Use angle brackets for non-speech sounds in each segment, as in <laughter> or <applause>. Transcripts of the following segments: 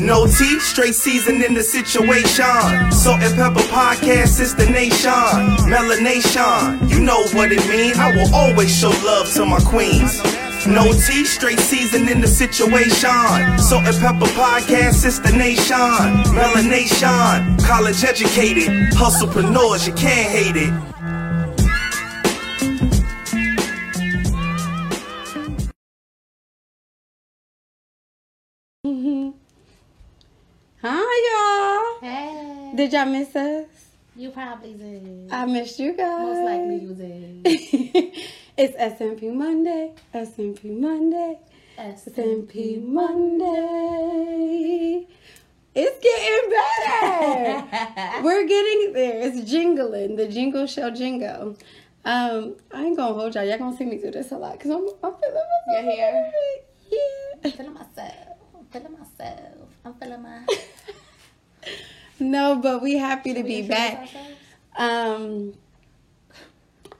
No tea, straight season in the situation. Salt and pepper podcast is the nation. Melanation, you know what it mean. I will always show love to my queens. No tea, straight season in the situation. Salt and pepper podcast is the nation. Melanation, college educated, hustlepreneurs, you can't hate it. Hi, y'all. Hey. Did y'all miss us? You probably did. I missed you guys. Most likely you did. <laughs> it's SMP Monday. SMP SMP SMP Monday. It's getting better. <laughs> We're getting there. It's jingling. The jingle shall jingle. Um, I ain't gonna hold y'all. Y'all gonna see me do this a lot because I'm, I'm feeling myself. Your hair? Yeah. I'm feeling myself. I'm feeling myself. I'm feeling my. <laughs> No, but we happy to We be back. Um,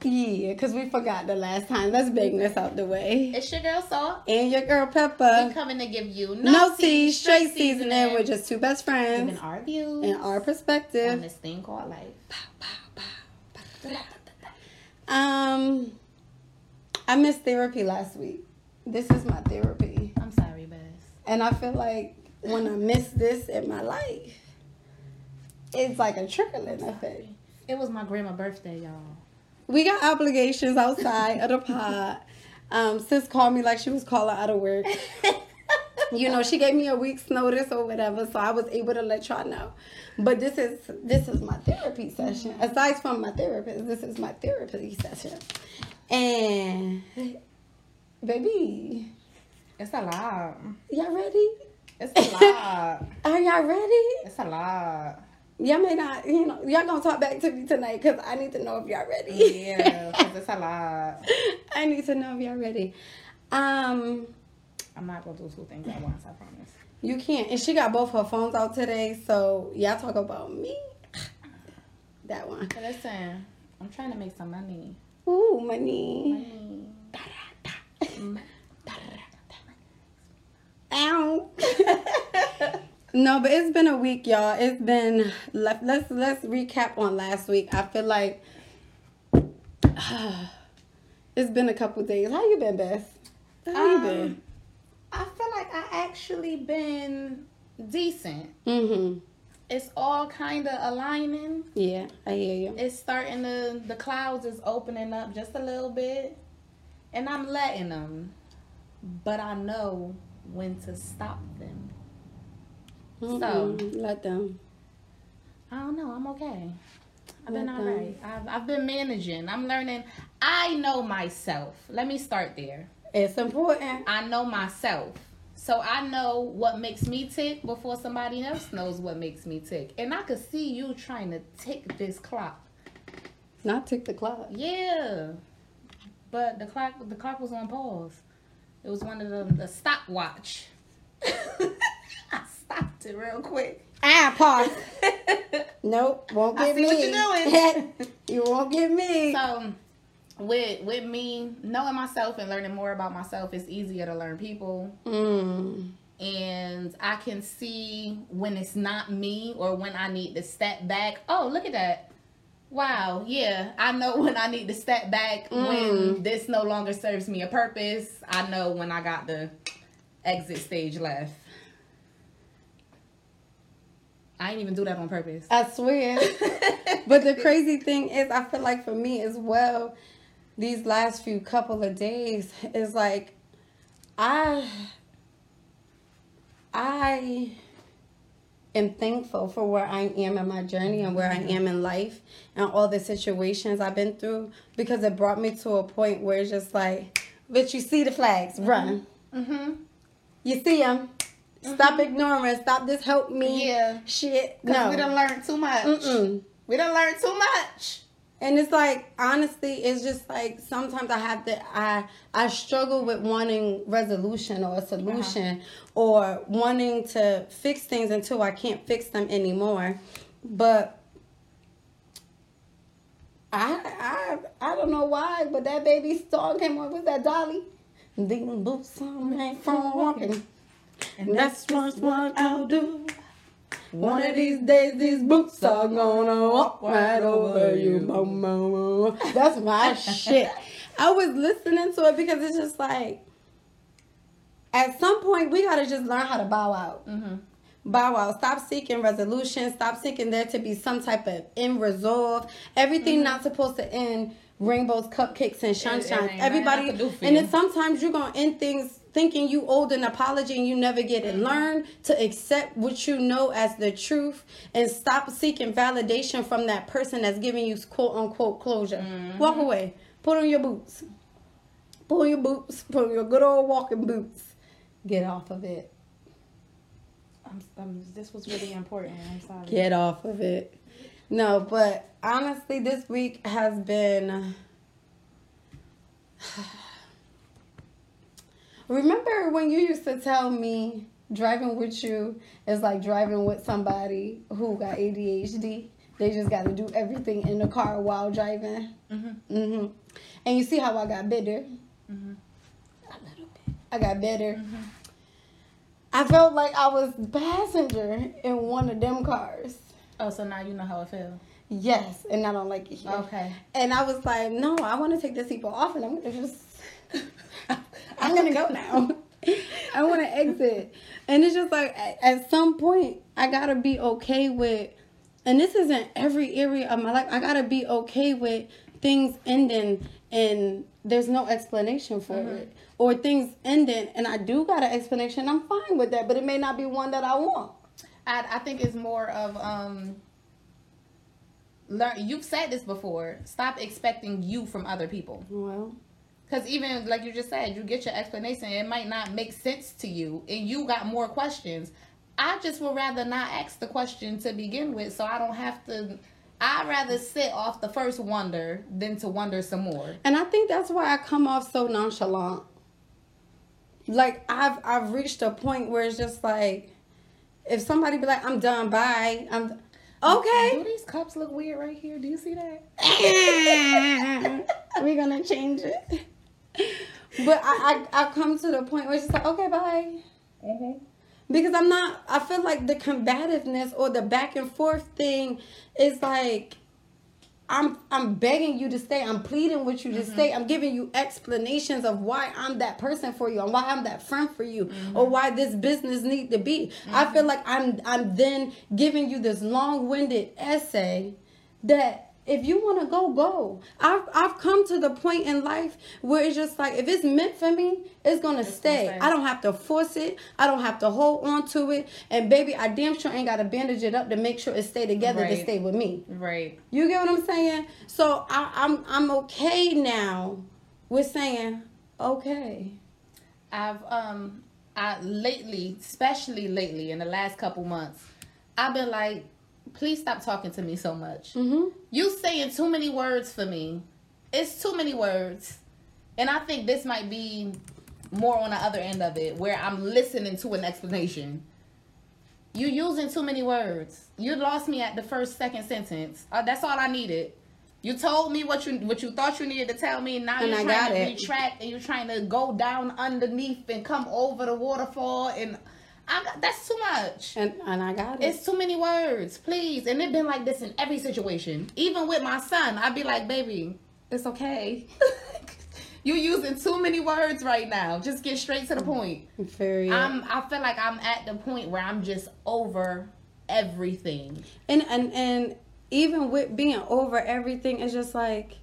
yeah, because we forgot the last time. Let's bang this out the way. It's your girl Salt. And your girl Pepper. We coming to give you No tea, straight seasoning. We're just two best friends. giving our views and our perspective. on this thing called life. Um, I missed therapy last week. This is my therapy. I'm sorry, Bess. And I feel like when I miss this in my life, it's like a trickling effect. It was my grandma's birthday, y'all. We got obligations outside of the pod. Um, sis called me like she was calling out of work. <laughs> You know, she gave me a week's notice or whatever, so I was able to let y'all know. But this is this is my therapy session. Aside from my therapist, this is my therapy session. And baby, It's a lot. y'all ready? It's a lot. <laughs> Are y'all ready? it's a lot. Y'all may not, you know, y'all gonna talk back to me tonight because I need to know if y'all ready. Yeah, because it's a lot. <laughs> I need to know if y'all ready. Um, I'm not to do two things at once, I promise. you can't. And she got both her phones out today, so y'all talk about me. That one. But listen, I'm trying to make some money. Ooh, money. Money. Ow. <laughs> no, but it's been a week, y'all. It's been let, let's let's recap on last week. I feel like <sighs> it's been a couple days. How you been, Beth? How you Um, been? I feel like I actually been decent. Mm-hmm. It's all kind of aligning. Yeah, I hear you. It's starting to, the clouds is opening up just a little bit. And I'm letting them. But I know when to stop them. Mm-mm. let them. I don't know. I'm okay. I've been Let all them. right. I've, I've been managing. I'm learning. I know myself. Let me start there. It's important. I know myself. So I know what makes me tick before somebody else knows what makes me tick. And I could see you trying to tick this clock. Not tick the clock. Yeah. But the clock the clock was on pause. It was one of the the stopwatch. <laughs> I stopped it real quick. Ah, pause. <laughs> Nope, won't get me. what you're doing. <laughs> you won't get me. So with with me knowing myself and learning more about myself, it's easier to learn people. Mm. and I can see when it's not me or when I need to step back. Oh, look at that. Wow, yeah, I know <laughs> when I need to step back when mm. this no longer serves me a purpose. I know when I got the exit stage left. I ain't even do that on purpose. I swear. <laughs> but the crazy thing is, I feel like for me as well, these last few couple of days is like, I, I am thankful for where I am in my journey and where I am in life and all the situations I've been through because it brought me to a point where it's just like, bitch, you see the flags, run. Mm-hmm. You see them. Stop ignoring. Stop this help me. Yeah. Shit. No. we done learned too much. Mm-mm. We done learned too much. And it's like honestly, it's just like sometimes I have to I I struggle with wanting resolution or a uh-huh. solution or wanting to fix things until I can't fix them anymore. But I I I don't know why, but that baby song came on. Was that Dolly? These boots on from walking. <laughs> And that's just what I'll do. One of these days, these boots are gonna walk right over you. Boom, boom, boom. That's my shit. I was listening to it because it's just like, at some point, we gotta just learn how to bow out. Mm-hmm. Bow out. Stop seeking resolution. Stop seeking there to be some type of end resolve. Everything Mm-hmm. not supposed to end rainbows, cupcakes, and sunshine. Everybody, can do for and then sometimes you're gonna end things thinking you owed an apology and you never get Mm-hmm. it. Learn to accept what you know as the truth and stop seeking validation from that person that's giving you quote unquote closure. Mm-hmm. Walk away. Put on your boots. Put on your boots. Put on your good old walking boots. Get off of it. I'm, um, this was really important. I'm sorry. Get off of it. No, but honestly, this week has been. <sighs> <sighs> Remember when you used to tell me driving with you is like driving with somebody who got ADHD? They just got to do everything in the car while driving. Mm-hmm. hmm And you see how I got better? Mm-hmm. A little bit. I got better. I felt like I was passenger in one of them cars. Oh, so now you know how it feels. Yes, and I don't like it here. Okay. And I was like, no, I want to take the seatbelt off, and I'm gonna just, <laughs> <laughs> <laughs> I'm gonna go now. <laughs> I want to exit, and it's just like at, at some point I gotta be okay with, and this isn't every area of my life. I gotta be okay with things ending, and there's no explanation for it, or things ending, and I do got an explanation. I'm fine with that, but it may not be one that I want. I, I think it's more of um learn you've said this before stop expecting you from other people Well, because even like you just said you get your explanation it might not make sense to you and you got more questions i just would rather not ask the question to begin with so i don't have to i'd rather sit off the first wonder than to wonder some more And I think that's why I come off so nonchalant. Like I've I've reached a point where it's just like if somebody be like, I'm done, bye. I'm okay. do these cups look weird right here do you see that <laughs> We're gonna change it. But I, I I've come to the point where it's just like, okay, bye. mm-hmm. Because I'm not I feel like the combativeness or the back and forth thing is like I'm I'm begging you to stay. I'm pleading with you to mm-hmm. stay. I'm giving you explanations of why I'm that person for you and why I'm that friend for you mm-hmm. or why this business need to be. I feel mm-hmm. like I'm I'm then giving you this long-winded essay that if you want to go, go. I've I've come to the point in life where it's just like if it's meant for me, it's gonna stay. stay. I don't have to force it. I don't have to hold on to it. And baby, I damn sure ain't gotta bandage it up to make sure it stay together to stay with me. right You get what I'm saying? So I, I'm I'm okay now with saying okay. I've um I lately, especially lately in the last couple months, I've been like, please stop talking to me so much. Mm-hmm. You saying too many words for me. It's too many words. And I think this might be more on the other end of it, where I'm listening to an explanation. You using too many words. You lost me at the first second sentence. Uh, that's all I needed. You told me what you what you thought you needed to tell me. Now And you're I trying to it. retract and you're trying to go down underneath and come over the waterfall and got, that's too much. And and I got it. It's too many words, please. And it's been like this in every situation. Even with my son, I'd be like, baby, it's okay. <laughs> you using too many words right now. Just get straight to the point. very I'm I feel like I'm at the point where I'm just over everything. and and and even with being over everything, it's just like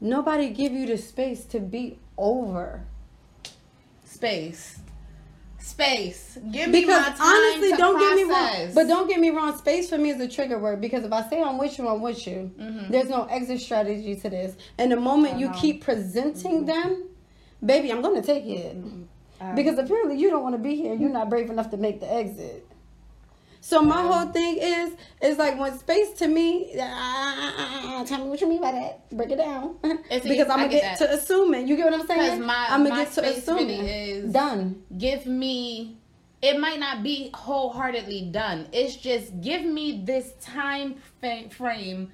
nobody give you the space to be over. Space. Space. Give me Because my time honestly, don't get me wrong. process. But don't get me wrong. Space for me is a trigger word because if I say I'm with you, I'm with you. Mm-hmm. There's no exit strategy to this. And the moment you know. keep presenting them, baby, I'm gonna take it. Uh, Because apparently you don't want to be here. You're not brave enough to make the exit. So my whole thing is, is like when space to me, uh, tell me what you mean by that. Break it down. It's <laughs> because. I'm gonna get get, to assuming. You get what I'm saying? my- I'm gonna get to assuming. really is- Done. give me it might not be wholeheartedly done it's just give me this time frame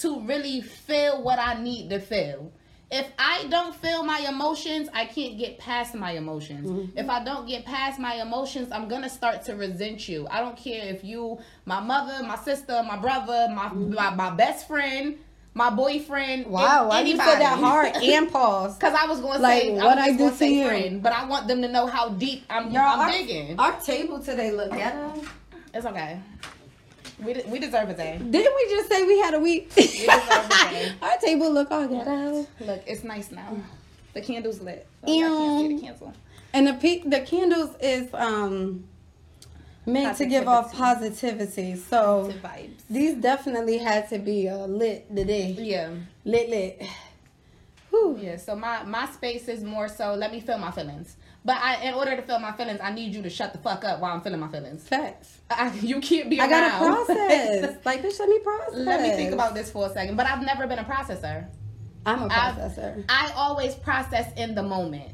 to really feel what i need to feel if I don't feel my emotions, I can't get past my emotions. Mm-hmm. If I don't get past my emotions, I'm gonna start to resent you. I don't care if you, my mother, my sister, my brother, my my, my best friend, my boyfriend. Mm-hmm. Wow, why you said that hard <laughs> and pause? Because I was going to Like, say, what I I do to you? friend, but I want them to know how deep I'm, Y'all, I'm our, digging. our table today look at ghetto. It's okay. We, de- we deserve a day. Didn't we just say we had a week? deserve a day. <laughs> our table look all ghetto. Look, it's nice now. The candle's lit. Ew. I can't see the candle. And the pe- the candles is um meant to give off positivity. So Positive these definitely had to be uh, lit today. Yeah. Lit lit. Yeah, so my my space is more so let me feel my feelings. But I, in order to feel my feelings, I need you to shut the fuck up while I'm feeling my feelings. Facts. I, <laughs> you can't be I gotta process. <laughs> like, bitch, let me process. let me think about this for a second. But I've never been a processor. I'm a I've- processor. I always process in the moment.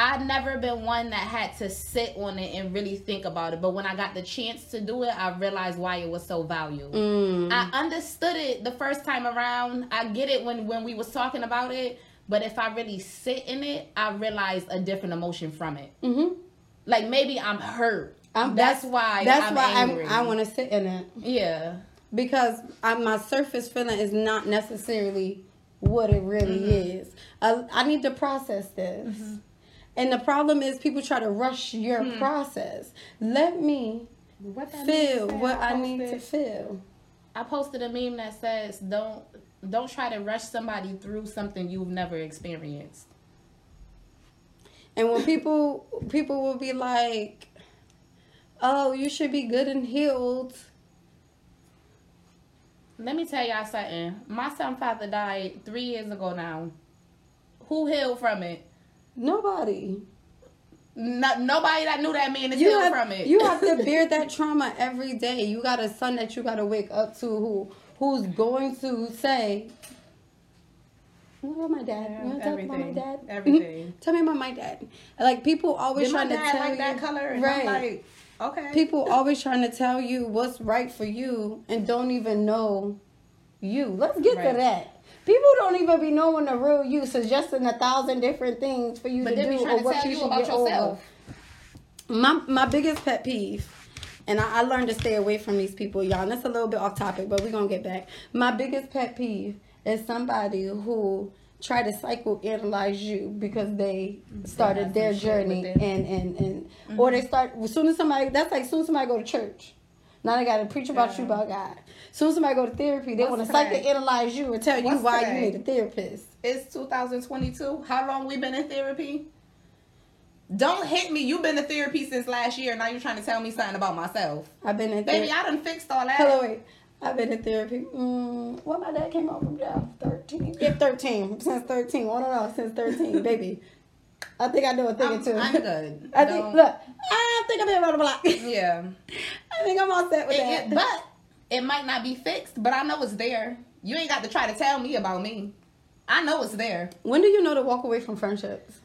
I've never been one that had to sit on it and really think about it. But when I got the chance to do it, I realized why it was so valuable. Mm. I understood it the first time around. I get it when when we was talking about it. But if I really sit in it, I realize a different emotion from it. Mm-hmm. Like maybe I'm hurt. I'm, that's, why. That's I'm why angry. I'm, I want to sit in it Yeah. because I, my surface feeling is not necessarily what it really Mm-hmm. is. I, I need to process this. And the problem is people try to rush your Hmm. process. Let me What feel means, what I posted- need to feel. I posted a meme that says, "Don't don't try to rush somebody through something you've never experienced." And when people people will be like, "Oh, you should be good and healed." Let me tell y'all something. My son father died three years ago now. Who healed from it? Nobody. No, nobody that knew that man is You healed have, from it. you have to <laughs> bear that trauma every day. You got a son that you got to wake up to who who's going to say, "What about my dad? Yeah, you want to talk about my everything. dad? Mhm. Everything. Tell me about my dad." Like people always Did trying to tell like you, that color? Right? Like, okay. people always trying to tell you what's right for you and don't even know you. Let's get to that. People don't even be knowing the real you, suggesting a thousand different things for you but to do or to what tell you should about get over yourself. my my biggest pet peeve, and I, I learned to stay away from these people, y'all. And that's a little bit off topic, but we're gonna get back. My biggest pet peeve is somebody who try to psychoanalyze you because they mm-hmm. started their some shit with journey and and and mm-hmm. or they start as soon as somebody that's like as soon as somebody go to church. Now they gotta preach about you about God. As soon as somebody go to therapy, they What's want to psychoanalyze you and tell you why today? you need a therapist. It's 2022. How long we been in therapy? Don't hit me. You've been in therapy since last year. Now you're trying to tell me something about myself. I've been in therapy. Baby. I done fixed all that. Hello, wait. I've been in therapy. Mm, well, my dad came out from jail. 13. Yeah, 13. Since 13. I don't. Since 13, <laughs> baby. I think I know a thing or I'm, two. I'm good. <laughs> I think, Don't- look, I think I'm around the block. <laughs> Yeah. I think I'm all set with It- that. it- but it might not be fixed, but I know it's there. You ain't got to try to tell me about me. I know it's there. when do you know to walk away from friendships?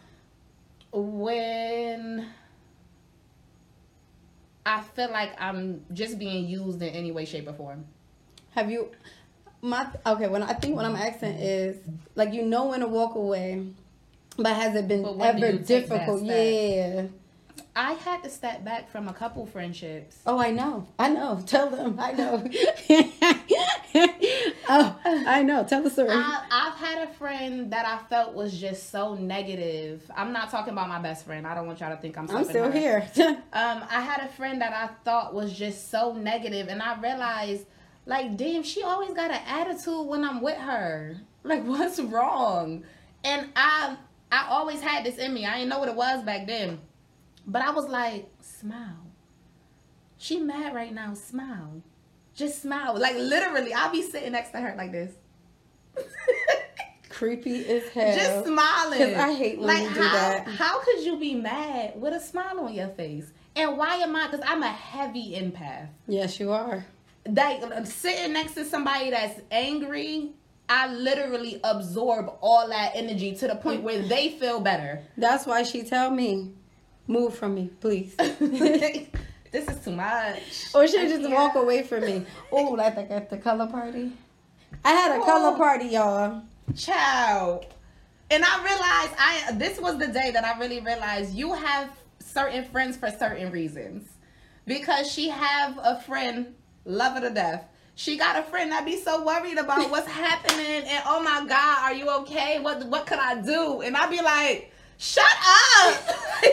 When I feel like I'm just being used in any way, shape, or form. Have you, my, okay, when I think what I'm asking is, like, you know when to walk away, but has it been But when do ever you take that difficult? Yeah. I had to step back from a couple friendships. Oh, I know. I know. <laughs> Tell them. I know. <laughs> oh, I know. Tell the story. I, I've had a friend that I felt was just so negative. I'm not talking about my best friend. I don't want y'all to think I'm. I'm still her. here. <laughs> Um, I had a friend that I thought was just so negative, and I realized, like, damn, she always got an attitude when I'm with her. Like, what's wrong? And I, I always had this in me. I didn't know what it was back then, but I was like, smile. She mad right now. Smile. Just smile. Like literally, I'll be sitting next to her like this. <laughs> Creepy as hell. Just smiling. I hate when like you do how, that. How could you be mad with a smile on your face? And why am I? Because I'm a heavy empath. yes, you are. Like I'm sitting next to somebody that's angry, I literally absorb all that energy to the point where they feel better. That's why she tell me, move from me, please. <laughs> this is too much. or should I just can't. walk away from me. <laughs> Oh, like at the color party. I had a color party, y'all. Child. and I realized I this was the day that I really realized you have certain friends for certain reasons. Because she have a friend, love her to death. She got a friend that be so worried about what's <laughs> happening and oh my god, are you okay? What what could I do? And I'd be like, shut up. <laughs>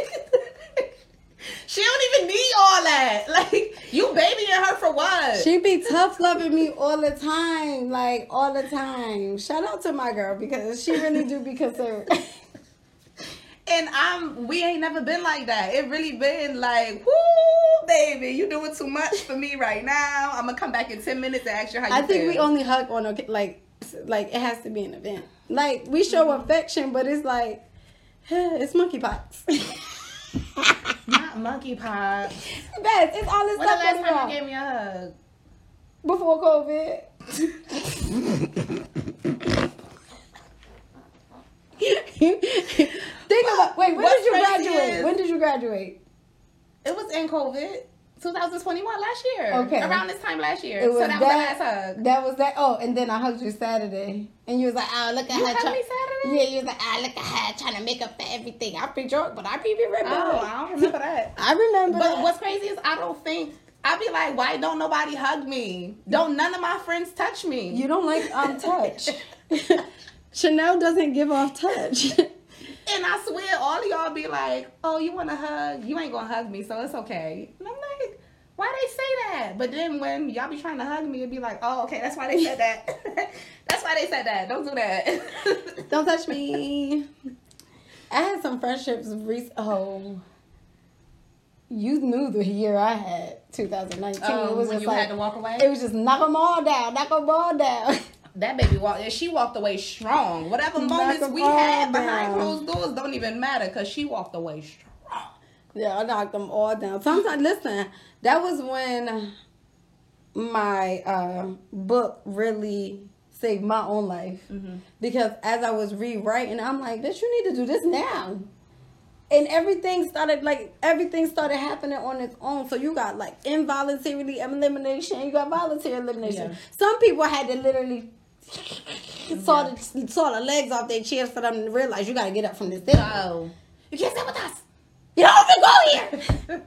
she don't even need all that. <laughs> Like you babying her for what? She be tough loving me all the time, like all the time. Shout out to my girl because she really do be concerned. <laughs> And I'm we ain't never been like that. It really been like, whoo, baby, you doing too much for me right now. I'm gonna come back in ten minutes and ask you how you I think feel. we only hug on okay, like like it has to be an event. Like we show Mm-hmm. affection, but it's like <laughs> it's monkeypox. <laughs> not monkeypox. Best, it's all this When the stuff last going time around. you gave me a hug? before COVID. <laughs> Think about wait. When What's did you graduate? is- when did you graduate? It was in COVID. 2021 last year. Okay. Around this time last year. So that, that. was the last hug. That was that. Oh, and then I hugged you Saturday, and you was like, "Oh, look at You her." hugged try- me Saturday? Yeah, you was like, "Ah, look at her trying to make up for everything." I be drunk, but I be remember. Oh, I don't remember that. <laughs> I remember. But that. what's crazy is I don't think I be like, why don't nobody hug me? Don't none of my friends touch me? You don't like um touch. <laughs> <laughs> Chanel doesn't give off touch. And I swear, all of y'all be like, "Oh, you want to hug? You ain't gonna hug me, so it's okay." And I'm like, "Why they say that?" But then when y'all be trying to hug me, it'd be like, "Oh, okay, that's why they said that. <laughs> that's why they said that. Don't do that." <laughs> don't touch me. I had some friendships. Re- oh, you knew the year I had 2019. Oh, it was when just you like had to walk away. it was just knock them all down, knock them all down. <laughs> that baby walked. and She walked away strong. Whatever moments we had behind closed doors don't even matter because she walked away strong. Yeah, I knocked them all down. Sometimes, listen, that was when my uh, book really saved my own life. Because as I was rewriting, I'm like, bitch, you need to do this now. And everything started like everything started happening on its own. So you got like involuntary elimination, you got voluntary elimination. Yeah. Some people had to literally saw the saw the legs off their chairs for them to realize you gotta get up from this. Oh, you can't sit with us. You don't even go here. <laughs>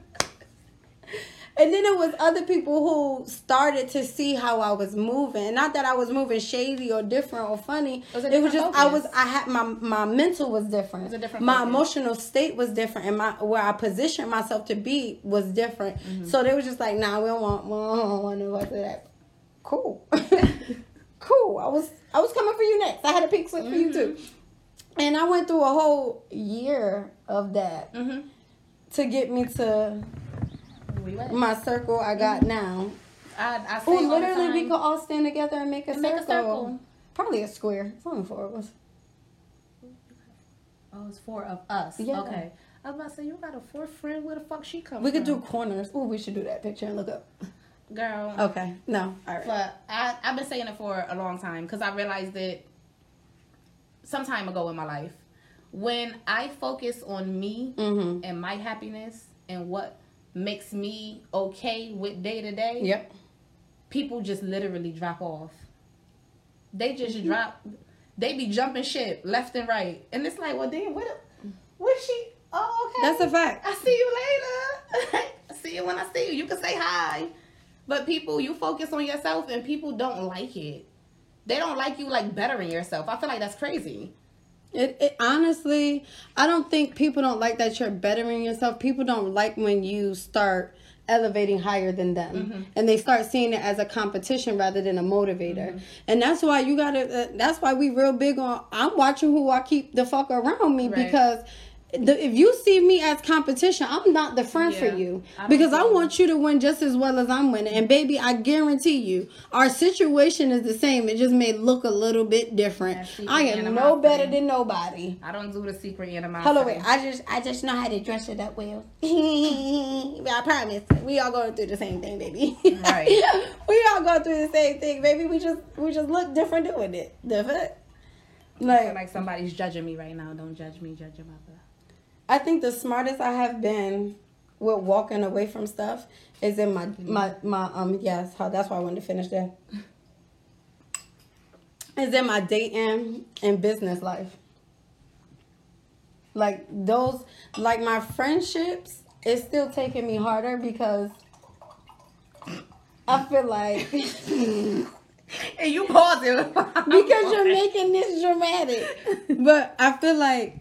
and then it was other people who started to see how I was moving. Not that I was moving shady or different or funny. It was It was just I was. I had my my mental was different. It was a different my focus. emotional state was different, and my where I positioned myself to be was different. Mm-hmm. So they were just like, Nah, we don't want, we don't want to do that. Cool, <laughs> cool. I was I was coming for you next. I had a pink slip for you too. Mm-hmm. And I went through a whole year of that Mm-hmm. to get me to We my circle I got now. I, I Oh, the literally, we could all stand together and make a, And make circle. a circle. Probably a square. It's only four of us. Oh, it's four of us. Yeah. Okay. I was about to say you got a fourth friend. Where the fuck she come We from? could do corners. Oh, we should do that picture and look up. Girl. Okay. No. All right. But I I've been saying it for a long time because I realized it some time ago in my life. When I focus on me Mm-hmm. and my happiness and what makes me okay with day to day, Yep. people just literally drop off. They just Mm-hmm. drop. They be jumping ship left and right, and it's like, well, damn, what? Where she? Oh, okay. That's a fact. I see you later. <laughs> See you when I see you. You can say hi. But people, you focus on yourself, and people don't like it. They don't like you like bettering yourself. I feel like that's crazy. It, it honestly, I don't think people don't like that you're bettering yourself. People don't like when you start elevating higher than them Mm-hmm. and they start seeing it as a competition rather than a motivator Mm-hmm. and that's why you gotta uh, that's why we real big on i'm watching who i keep the fuck around me Right. because the, if you see me as competition i'm not the friend for you I because i want you to win just as well as i'm winning and baby i guarantee you our situation is the same it just may look a little bit different i am no better than nobody I don't do the secret animosity. Hold on, wait. I just, I just know how to dress it up well. <laughs> I promise. We all going through the same thing, baby. Right. <laughs> we all go through the same thing, baby. We just, we just look different doing it. The fuck? Like, like somebody's judging me right now. Don't judge me. Judge your mother. I think the smartest I have been with walking away from stuff is in my, my, my, um, yes. How that's why I wanted to finish that. <laughs> Is in my dating and business life. Like those, like my friendships, it's still taking me harder because I feel like <laughs> <laughs> And you paused it. because you're making this dramatic. But I feel like,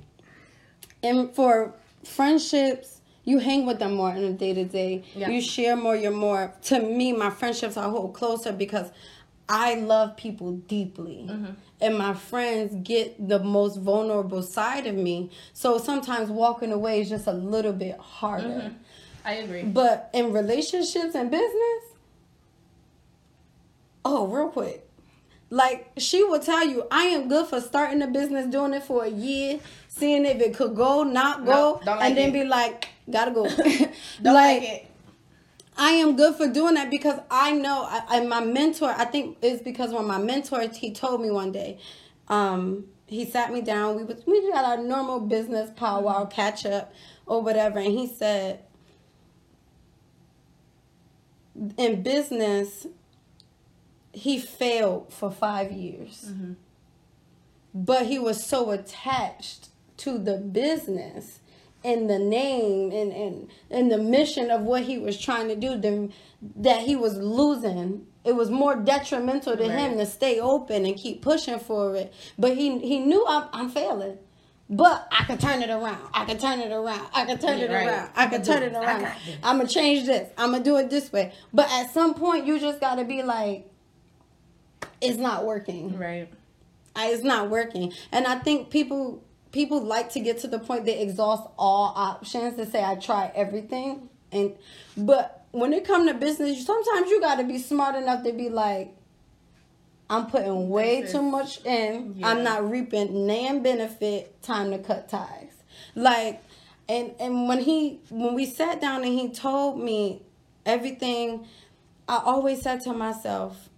and for friendships, you hang with them more in a day to day. You share more. You're more. To me, my friendships I hold closer because I love people deeply, mm-hmm. and my friends get the most vulnerable side of me. So sometimes walking away is just a little bit harder. Mm-hmm. I agree. But in relationships and business, oh, real quick. Like she will tell you, I am good for starting a business, doing it for a year, seeing if it could go, not go, Nope, like and then it. be like, gotta go. <laughs> Don't <laughs> like, it. I am good for doing that because I know, I, and my mentor, I think it's because when my mentor, he told me one day, um, he sat me down, we was, we had our normal business powwow catch up or whatever, and he said, in business, he failed for five years. But he was so attached to the business and the name and, and, and the mission of what he was trying to do then that he was losing. It was more detrimental to him to stay open and keep pushing for it. But he he knew I'm, I'm failing. But I can turn it around. I can turn it around. I can turn it Right. around. I can turn it around. I'm gonna change this. I'm gonna do it this way. But at some point, you just gotta be like, it's not working. Right. I, it's not working. And I think people people like to get to the point they exhaust all options to say I try everything. And but when it come to business, sometimes you got to be smart enough to be like, I'm putting way too much in. Yeah. I'm not reaping nan benefit. Time to cut ties. Like, and and when he when we sat down and he told me everything, I always said to myself,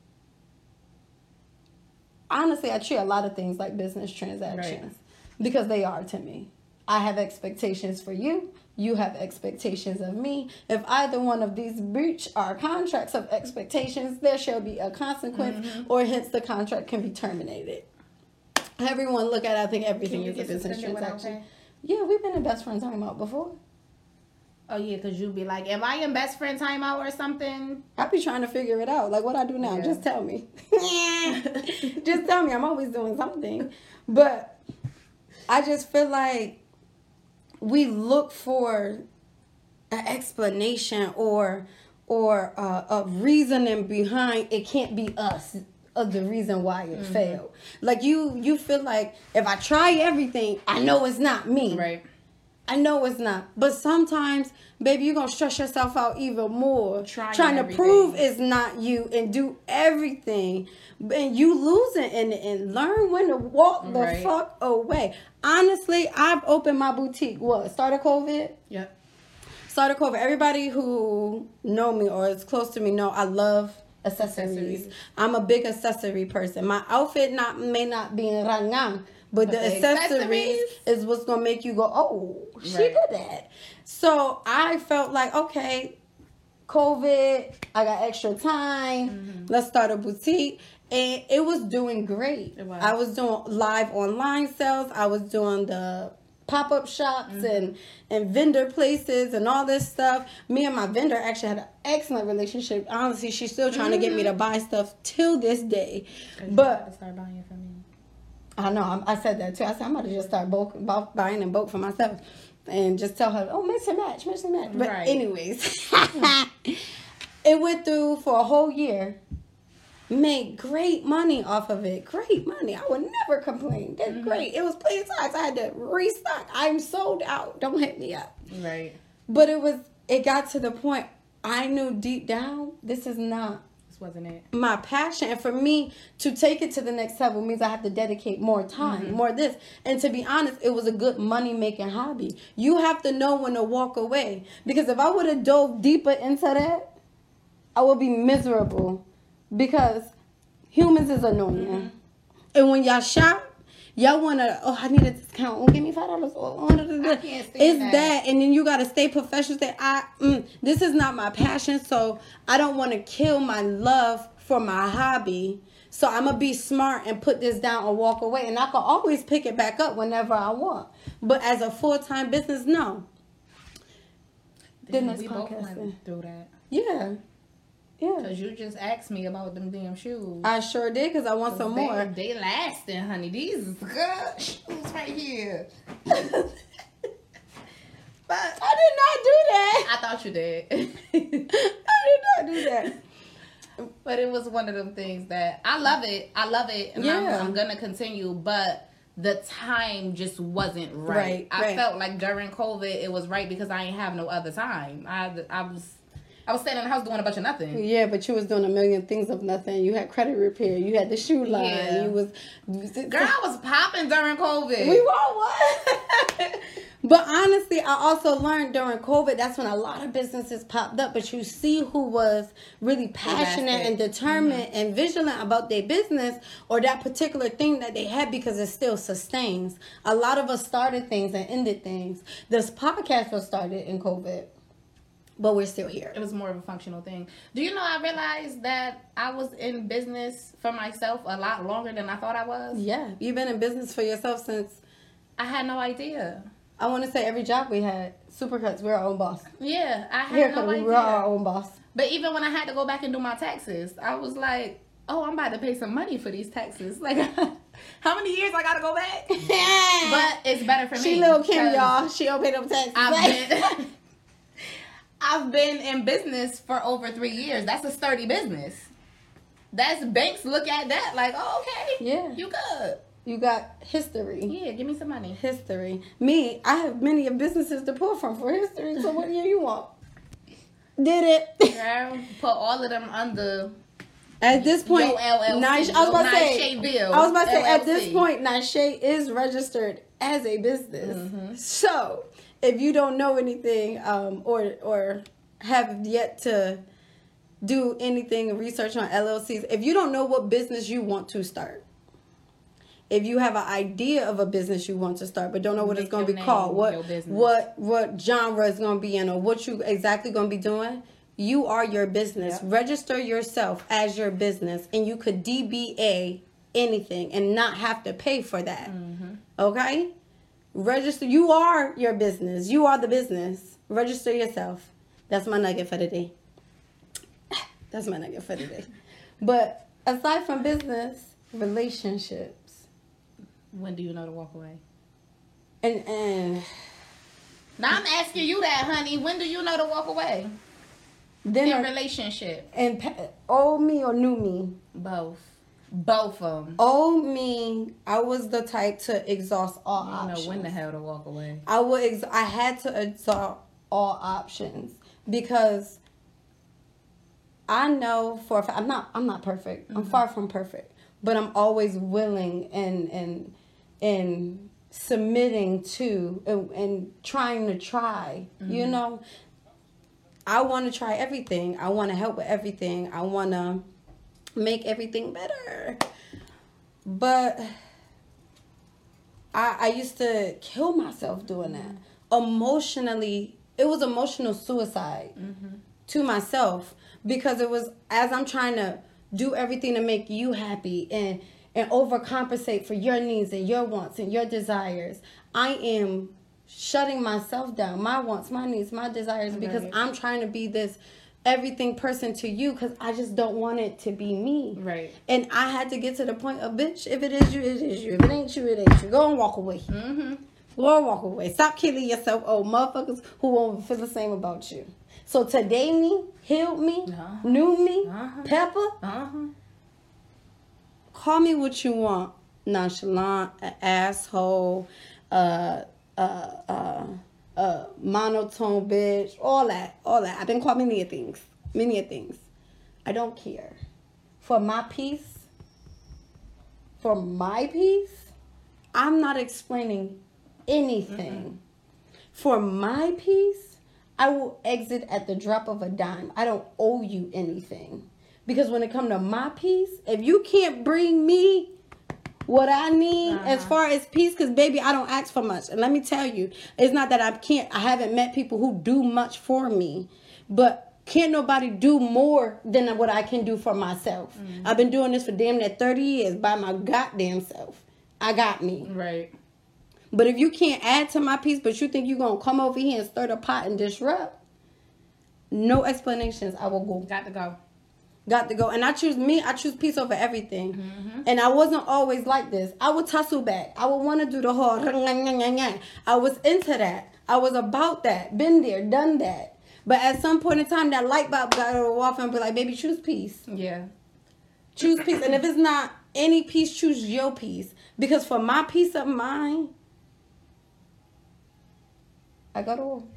honestly, I treat a lot of things like business transactions because they are to me. I have expectations for you. You have expectations of me. If either one of these breach our contracts of expectations, there shall be a consequence, mm-hmm. or hence the contract can be terminated. Everyone look at. it, I think everything is a business transaction. Yeah, we've been in best friend time out before. Oh yeah, cause you'd be like, am I in best friend timeout or something? I'd be trying to figure it out. Like what I do now, Yeah. just tell me. Yeah. <laughs> Just tell me. I'm always doing something. But I just feel like we look for an explanation or or uh, a reasoning behind it can't be us of the reason why it failed. Like you you feel like if I try everything, I know it's not me. Right. I know it's not. But sometimes, baby, you're gonna stress yourself out even more. Trying trying to prove it's not you and do everything. And you losing and and learn when to walk the Right. fuck away. Honestly, I've opened my boutique. What? Started COVID? Yep. started COVID. Everybody who know me or is close to me know I love accessories. Accessories. I'm a big accessory person. My outfit not may not be in rangang, but, the, the accessories, accessories? is what's gonna make you go, oh, she Right. did that. So I felt like, okay, COVID, I got extra time. Mm-hmm. Let's start a boutique. And it was doing great. Was. I was doing live online sales. I was doing the pop up shops Mm-hmm. and and vendor places and all this stuff. Me and my vendor actually had an excellent relationship. Honestly, she's still trying to get me to Mm-hmm. buy stuff till this day. But start buying it from me. I know I'm, I said that too. I said I'm about to just start bulk, bulk buying and bulk for myself, and just tell her, oh, mix and match, mix and match. But Right. anyways, <laughs> it went through for a whole year. Made great money off of it. Great money. I would never complain. Did mm-hmm. great. It was plenty of times I had to restock. I'm sold out. Don't hit me up. Right. But it was. It got to the point. I knew deep down this is not Wasn't it. my passion and for me to take it to the next level means i have to dedicate more time mm-hmm. more this. And to be honest it was a good money making hobby. You have to know when to walk away. Because if i would have dove deeper into that i would be miserable. Because humans is annoying. Mm-hmm. And when y'all shop Y'all wanna, oh, I need a discount. Oh, give me five dollars. Oh, da, da, da, da. I can't stand It's that. that, and then you gotta stay professional. Say, I, mm, this is not my passion, so I don't want to kill my love for my hobby. So I'm gonna be smart and put this down and walk away, and I can always pick it back up whenever I want. But as a full time business, no. Then Then we both went through that. Yeah, yeah. Cause you just asked me about them damn shoes. I sure did because I want some they, more. They lasting, honey. These is good shoes right here. <laughs> but I did not do that. I thought you did. <laughs> <laughs> I did not do that. but it was one of them things that I love it. I love it, and Yeah. I'm, I'm gonna continue. But the time just wasn't right. Right, I right. felt like during COVID, it was right because I ain't have no other time. I I was I was staying in the house doing a bunch of nothing. Yeah, but you was doing a million things of nothing. You had credit repair. You had the shoe line. Yeah. You was Girl, I was popping during COVID. We all was. <laughs> but honestly, I also learned during COVID, that's when a lot of businesses popped up. But you see who was really passionate and determined mm-hmm. and vigilant about their business or that particular thing that they had because it still sustains. A lot of us started things and ended things. This podcast was started in COVID, but we're still here. it was more of a functional thing. Do you know I realized that I was in business for myself a lot longer than I thought I was? Yeah, you've been in business for yourself since I had no idea. I want to say every job we had. Supercuts, we're our own boss. Yeah, I had Haircut, no idea. we were our own boss. But even when I had to go back and do my taxes, I was like, "Oh, I'm about to pay some money for these taxes." <laughs> Like, how many years I gotta go back? <laughs> But it's better for me. she little Kim, y'all. She don't pay them taxes. I've been, <laughs> I've been in business for over three years. That's a sturdy business. That's banks look at that like, oh, okay, Yeah. you good. you got history. Yeah, give me some money. History. Me, I have many businesses to pull from for history. So what do you want? Did it? Girl, put all of them under. At this point, Nice- I was about to say. I was about to say. At this point, Nashe is registered as a business. Mm-hmm. So if you don't know anything, um, or or have yet to do anything research on LLCs, if you don't know what business you want to start, if you have an idea of a business you want to start but don't know what it's going to be called, what what what genre is going to be in, or what you exactly going to be doing, you are your business. Yep. Register yourself as your business, and you could DBA anything and not have to pay for that. Okay, register. You are your business. You are the business. Register yourself. That's my nugget for today. <sighs> That's my nugget for today. But aside from business, relationships When do you know to walk away? and and Now I'm asking you that, honey. When do you know to walk away then in a- relationship? and old me or new me. Both, both of them. Oh me, I was the type to exhaust all I don't options. know when the hell to walk away. I would ex- I had to exhaust all options because I know for a fact I'm not I'm not perfect. I'm mm-hmm. far from perfect, but I'm always willing and and and submitting to and, and trying to try. You mm-hmm. know, I want to try everything. I want to help with everything. I want to make everything better. But I, I used to kill myself doing that. Emotionally, it was emotional suicide to myself because it was as I'm trying to do everything to make you happy and and overcompensate for your needs and your wants and your desires. I am shutting myself down, my wants, my needs, my desires because I'm trying to be this everything person to you because I just don't want it to be me. Right. And I had to get to the point of bitch, if it is you, it is you. If it ain't you, it ain't you. Go and walk away. Mm-hmm. Go and walk away. Stop killing yourself, old motherfuckers who won't feel the same about you. So today me, healed me, Uh-huh. knew me, Uh-huh. Pepper, Uh huh. call me what you want. Nonchalant, an asshole, uh, uh, uh, uh, monotone bitch, all that, all that. I've been called many of things, many of things. I don't care. For my peace, for my peace, I'm not explaining anything. For my peace, I will exit at the drop of a dime. I don't owe you anything. Because when it comes to my peace, if you can't bring me what I need as Uh-huh. far as peace, because baby, I don't ask for much. And let me tell you, it's not that I can't, I haven't met people who do much for me, but can't nobody do more than what I can do for myself. Mm-hmm. I've been doing this for damn near 30 years by my goddamn self. I got me. Right. But if you can't add to my piece, but you think you're gonna come over here and stir the pot and disrupt, no explanations. I will go. Got to go. Got to go. And I choose me, I choose peace over everything. Mm-hmm. And I wasn't always like this. I would tussle back. I would want to do the whole I was into that. I was about that. Been there, done that. But at some point in time, that light bulb got to go off and be like, baby, choose peace. Yeah. Choose peace. and if it's not any peace, choose your peace. Because for my peace of mind, I got all.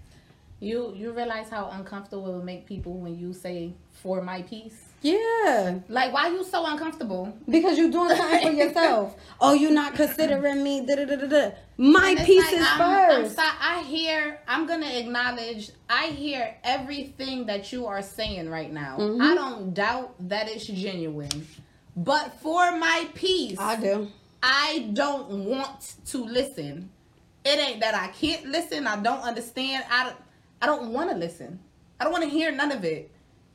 You you realize how uncomfortable it will make people when you say for my peace? Yeah. Like why you so uncomfortable? Because you're doing <laughs> something for yourself. Oh, you're not considering me. Da, da, da, da. My peace like, is I'm, 1st i hear. I'm gonna acknowledge. I hear everything that you are saying right now. Mm-hmm. I don't doubt that it's genuine. But for my peace, I do. I don't want to listen. It ain't that I can't listen. I don't understand. I I don't want to listen. I don't want to hear none of it.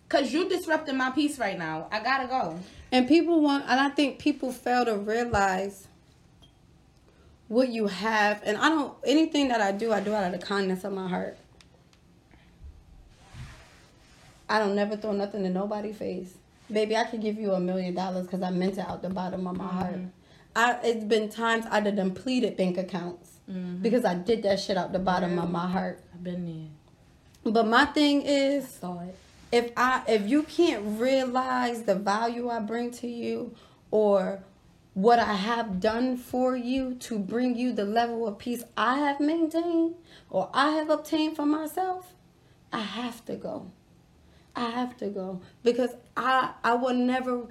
Cause you disrupting my peace right now. I gotta go. And people want, and I think people fail to realize what you have. And I don't anything that I do, I do out of the kindness of my heart. I don't never throw nothing in nobody's face. Baby, I could give you a million dollars because I meant it out the bottom of my mm-hmm. heart. I it's been times I'd have depleted bank accounts mm-hmm. because I did that shit out the bottom of my heart. I've been there. But my thing is, if I if you can't realize the value I bring to you, or what I have done for you to bring you the level of peace I have maintained or I have obtained for myself, I have to go. I have to go because I I will never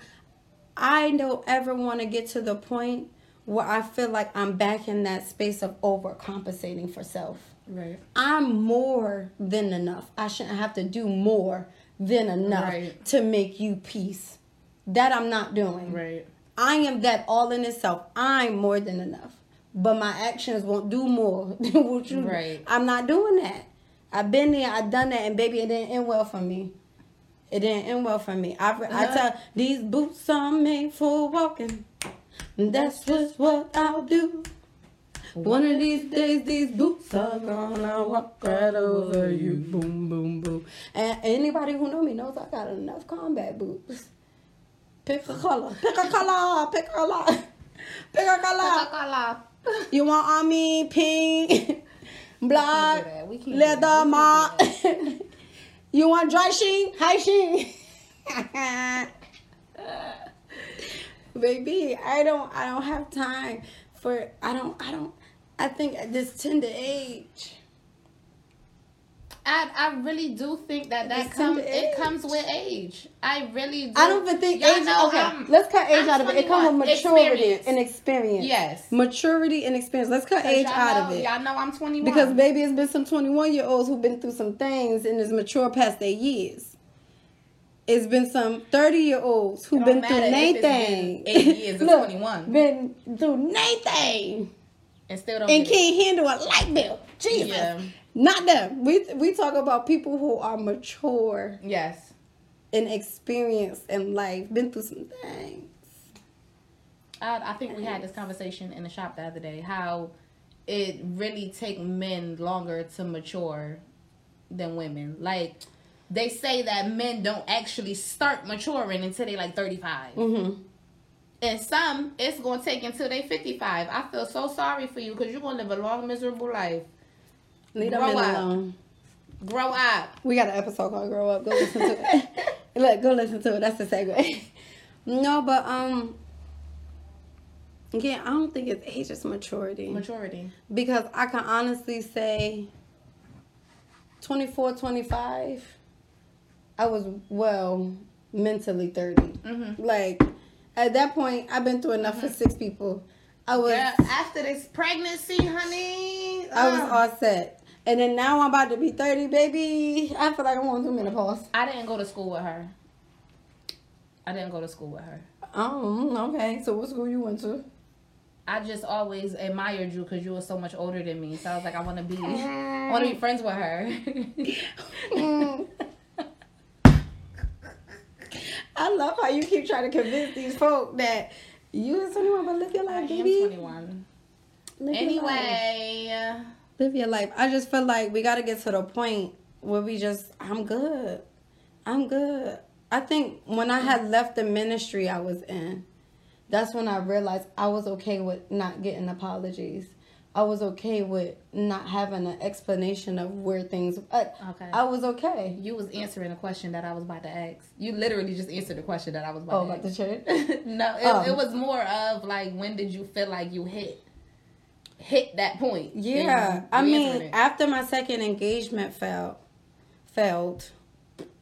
I don't ever want to get to the point where I feel like I'm back in that space of overcompensating for self. Right. I'm more than enough. I shouldn't have to do more than enough right. to make you peace. That I'm not doing. Right. I am that all in itself. I'm more than enough. But my actions won't do more <laughs> than what you Right. I'm not doing that. I've been there, I've done that, and baby, it didn't end well for me. It didn't end well for me. I, uh-huh. I tell these boots are made for walking. That's just what I'll do. One of these days, these boots are gonna walk right over you. Boom, boom, boom. And anybody who know me knows I got enough combat boots. Pick a color. Pick a color. Pick a color. Pick a color. Pick a color. You want army, pink, black, leather, mat. <laughs> you want dry sheen, high sheen. <laughs> Baby, I don't I don't have time for I don't I don't I think at this tender age. I, I really do think that that comes it comes with age. I really do. I don't even think Y'all age. Okay, I'm, let's cut age I'm out of it. It comes with maturity experience. and experience. Yes, maturity and experience. Let's cut age out know, of it. Y'all know I'm 21 because baby, it's been some 21 year olds who've been through some things and is mature past their years. It's been some 30 year olds who've been through anything. Eight years of <laughs> 21. Been through anything and still don't and can't handle a light bill. Jesus. Yeah. Not them. We we talk about people who are mature. Yes. And experienced in life, been through some things. I, I think we had this conversation in the shop the other day. How it really take men longer to mature than women. Like they say that men don't actually start maturing until they like 35. Mm-hmm. And some, it's going to take until they 55. I feel so sorry for you because you're going to live a long, miserable life. Leave Grow them up. alone. Grow up. We got an episode called Grow Up. Go listen to it. <laughs> Look, go listen to it. That's the segue. <laughs> no, but, um, yeah, I don't think it's age, it's maturity. Maturity. Because I can honestly say 24, 25, I was well mentally 30. Mm-hmm. Like, at that point, I've been through enough mm-hmm. for six people. I was yeah, after this pregnancy, honey. I was all set. And then now I'm about to be 30, baby. I feel like I'm going through menopause. I didn't go to school with her. I didn't go to school with her. Oh, okay. So what school you went to? I just always admired you because you were so much older than me. So I was like, I want to be, <laughs> I want to be friends with her. <laughs> I love how you keep trying to convince these folk that you is 21, but live your I life, am baby. 21. Live your life. Anyway, live your life. I just feel like we got to get to the point where we just, I'm good. I'm good. I think when I had left the ministry I was in, that's when I realized I was okay with not getting apologies. I was okay with not having an explanation of where things. I, Okay. I was okay. you was answering a question that I was about to ask. You literally just answered the question that I was about Oh, to about ask. the <laughs> church. no, it, Oh. it was more of like when did you feel like you hit hit that point? Yeah, And I mean, after my second engagement failed, failed,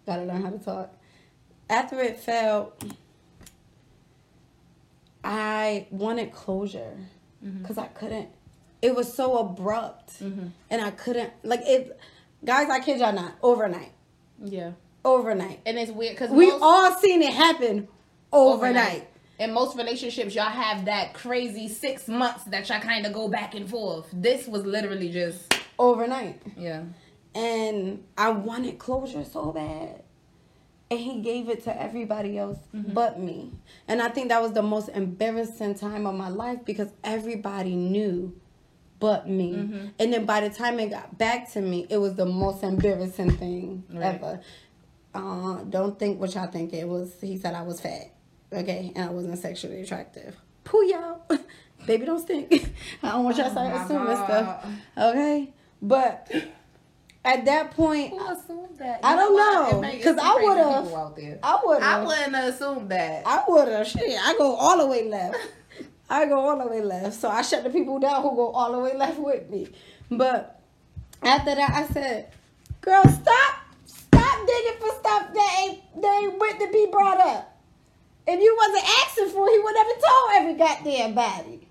gotta learn how to talk. After it failed, I wanted closure Mm-hmm. because I couldn't. It was so abrupt, mm-hmm. and I couldn't like it. Guys, I kid y'all not. Overnight, yeah, overnight. and it's weird because We all seen it happen overnight. In most relationships, y'all have that crazy six months that y'all kind of go back and forth. This was literally just Overnight. yeah. and I wanted closure so bad. And he gave it to everybody else mm-hmm. but me. And I think that was the most embarrassing time of my life because everybody knew but me. And then by the time it got back to me, it was the most embarrassing thing Right. ever. Uh, don't think what y'all think it was. He said I was fat. Okay, and I wasn't sexually attractive. Pooh y'all. <laughs> Baby don't stink. <laughs> I don't want y'all to start Oh my assuming God. stuff. Okay? But at that point, Who assumed that? I don't know, It 'cause I out there. I would. I wouldn't have assumed that. I would have. Shit, I go all the way left. <laughs> I go all the way left. So I shut the people down who go all the way left with me. But after that, I said, "Girl, stop, stop digging for stuff that ain't that ain't meant to be brought up. If you wasn't asking for, it, he would never told every goddamn body.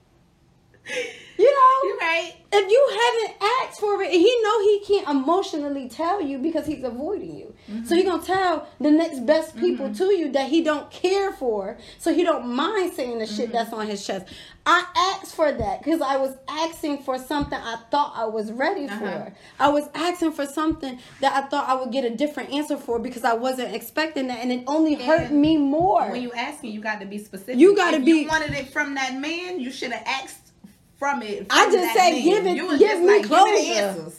You know, You right. if you haven't asked for it, he know he can't emotionally tell you because he's avoiding you. Mm-hmm. So he gonna tell the next best people mm-hmm. to you that he don't care for. So he don't mind saying the shit mm-hmm. that's on his chest. I asked for that because I was asking for something I thought I was ready Uh-huh. for. I was asking for something that I thought I would get a different answer for because I wasn't expecting that, and it only hurt me more. When you asking, you got to be specific. You gotta be- You wanted it from that man. You should have asked from it. I just said man. give it- give me like, give me the closure.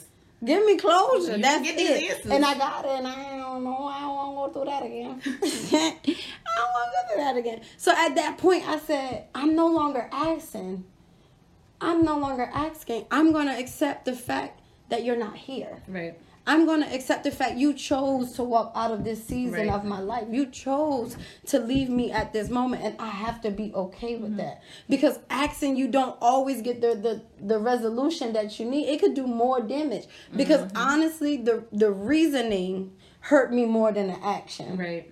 Give me closure. You That's it. answers. And I got it, and I don't know. I don't want to go through that again. <laughs> I don't want to go through that again. So at that point, I said, I'm no longer asking. I'm no longer asking. I'm going to accept the fact that you're not here. Right. I'm going to accept the fact you chose to walk out of this season Right. of my life. You chose to leave me at this moment, and I have to be okay with mm-hmm. that. Because asking you don't always get the, the, the resolution that you need. It could do more damage. Because mm-hmm. honestly, the, the reasoning hurt me more than the action. Right.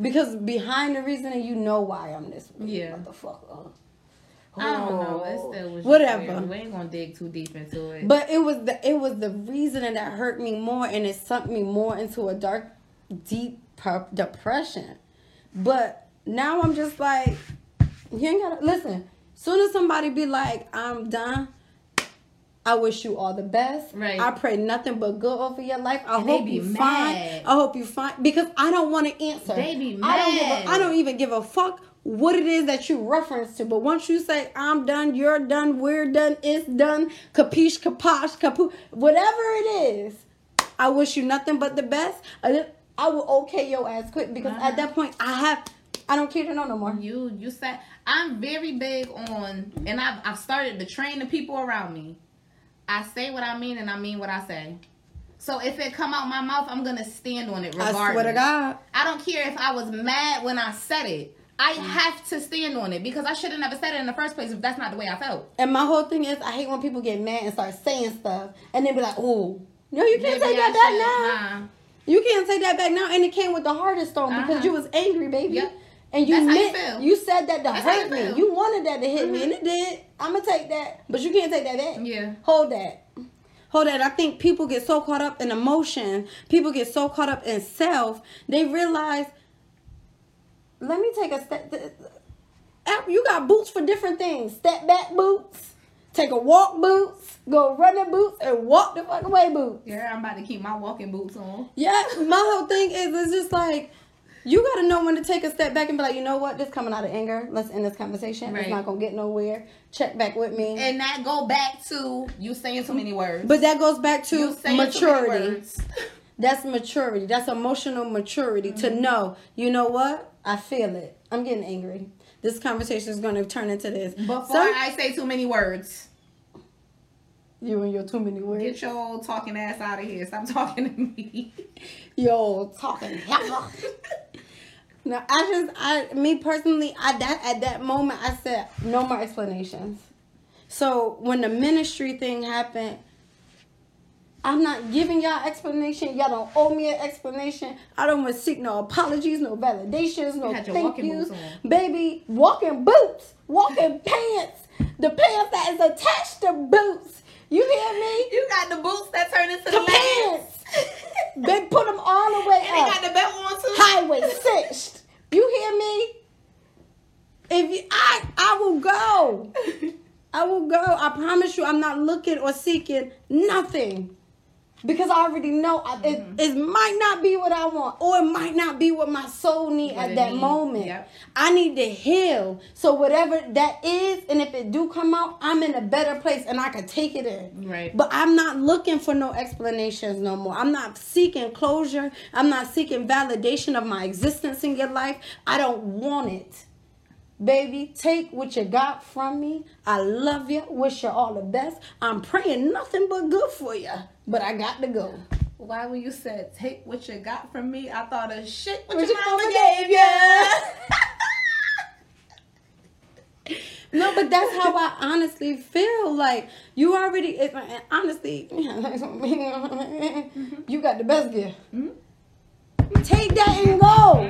Because behind the reasoning, you know why I'm this way, Yeah. motherfucker. I don't know. It oh, still was Whatever. We ain't gonna dig too deep into it. But it was the it was the reasoning that hurt me more, and it sunk me more into a dark, deep depression. But now I'm just like, you ain't gotta listen. Soon as somebody be like, I'm done. I wish you all the best. Right. I pray nothing but good over your life. I And hope you mad. fine. I hope you fine because I don't want to answer. They be mad. I don't give a, I don't even give a fuck what it is that you reference to. But once you say I'm done, you're done, we're done, it's done, capiche, caposh, capu, whatever it is, I wish you nothing but the best. I, I will okay your ass quick because Uh-huh. at that point I have I don't care to know no more. You you said I'm very big on, and I've I've started to train the people around me. I say what I mean, and I mean what I say. So if it come out my mouth, I'm gonna stand on it I swear to God. I don't care if I was mad when I said it. I have to stand on it because I should have never said it in the first place if that's not the way I felt. And my whole thing is I hate when people get mad and start saying stuff and then be like, oh, no, you can't Maybe take I that back now. Nah. You can't take that back now, and it came with the hardest stone because Uh-huh. you was angry, baby. Yep. And you how you you said that to That's hurt you me. Mm-hmm. You wanted that to hit me, and it did. I'm gonna take that, but you can't take that back. Yeah. Hold that. Hold that. I think people get so caught up in emotion. People get so caught up in self. They realize. Let me take a step. You got boots for different things. Step back boots. Take a walk boots. Go running boots and walk the fuck away boots. Yeah, I'm about to keep my walking boots on. Yeah, my whole thing is it's just like You got to know when to take a step back and be like, you know what, this coming out of anger. Let's end this conversation. Right. It's not gonna get nowhere. Check back with me. And that go back to you saying too many words. but that goes back to saying too many maturity. <laughs> That's maturity. That's emotional maturity to Mm-hmm. know. You know what? I feel it. I'm getting angry. This conversation is going to turn into this. Before Some- I say too many words, you and your too many words. get your old talking ass out of here. Stop talking to me. <laughs> Yo, talking. <laughs> no, I just, I, me personally, I that at that moment, I said no more explanations. So when the ministry thing happened, I'm not giving y'all explanation. Y'all don't owe me an explanation. I don't want to seek no apologies, no validations, no You thank yous. Baby, walking boots, walking <laughs> pants, the pants that is attached to boots. You hear me? You got the boots that turn into the, The pants. <laughs> They put them all the way And they up got the belt on too. highway <laughs> cinched. You hear me? If you, I, I will go. <laughs> I will go. I promise you, I'm not looking or seeking nothing. Because I already know I, Mm-hmm. it, it might not be what I want, or it might not be what my soul need What at that need. moment. Yep. I need to heal. So whatever that is, and if it do come out, I'm in a better place and I can take it in. Right. But I'm not looking for no explanations no more. I'm not seeking closure. I'm not seeking validation of my existence in your life. I don't want it. Baby, take what you got from me. I love you. Wish you all the best. I'm praying nothing but good for you. But I got to go. Why when you said take what you got from me, I thought of shit what, What your mama mama gave you. <laughs> No, but that's how I honestly feel. Like you already, and honestly, <laughs> you got the best gift. Mm-hmm. Take that and go.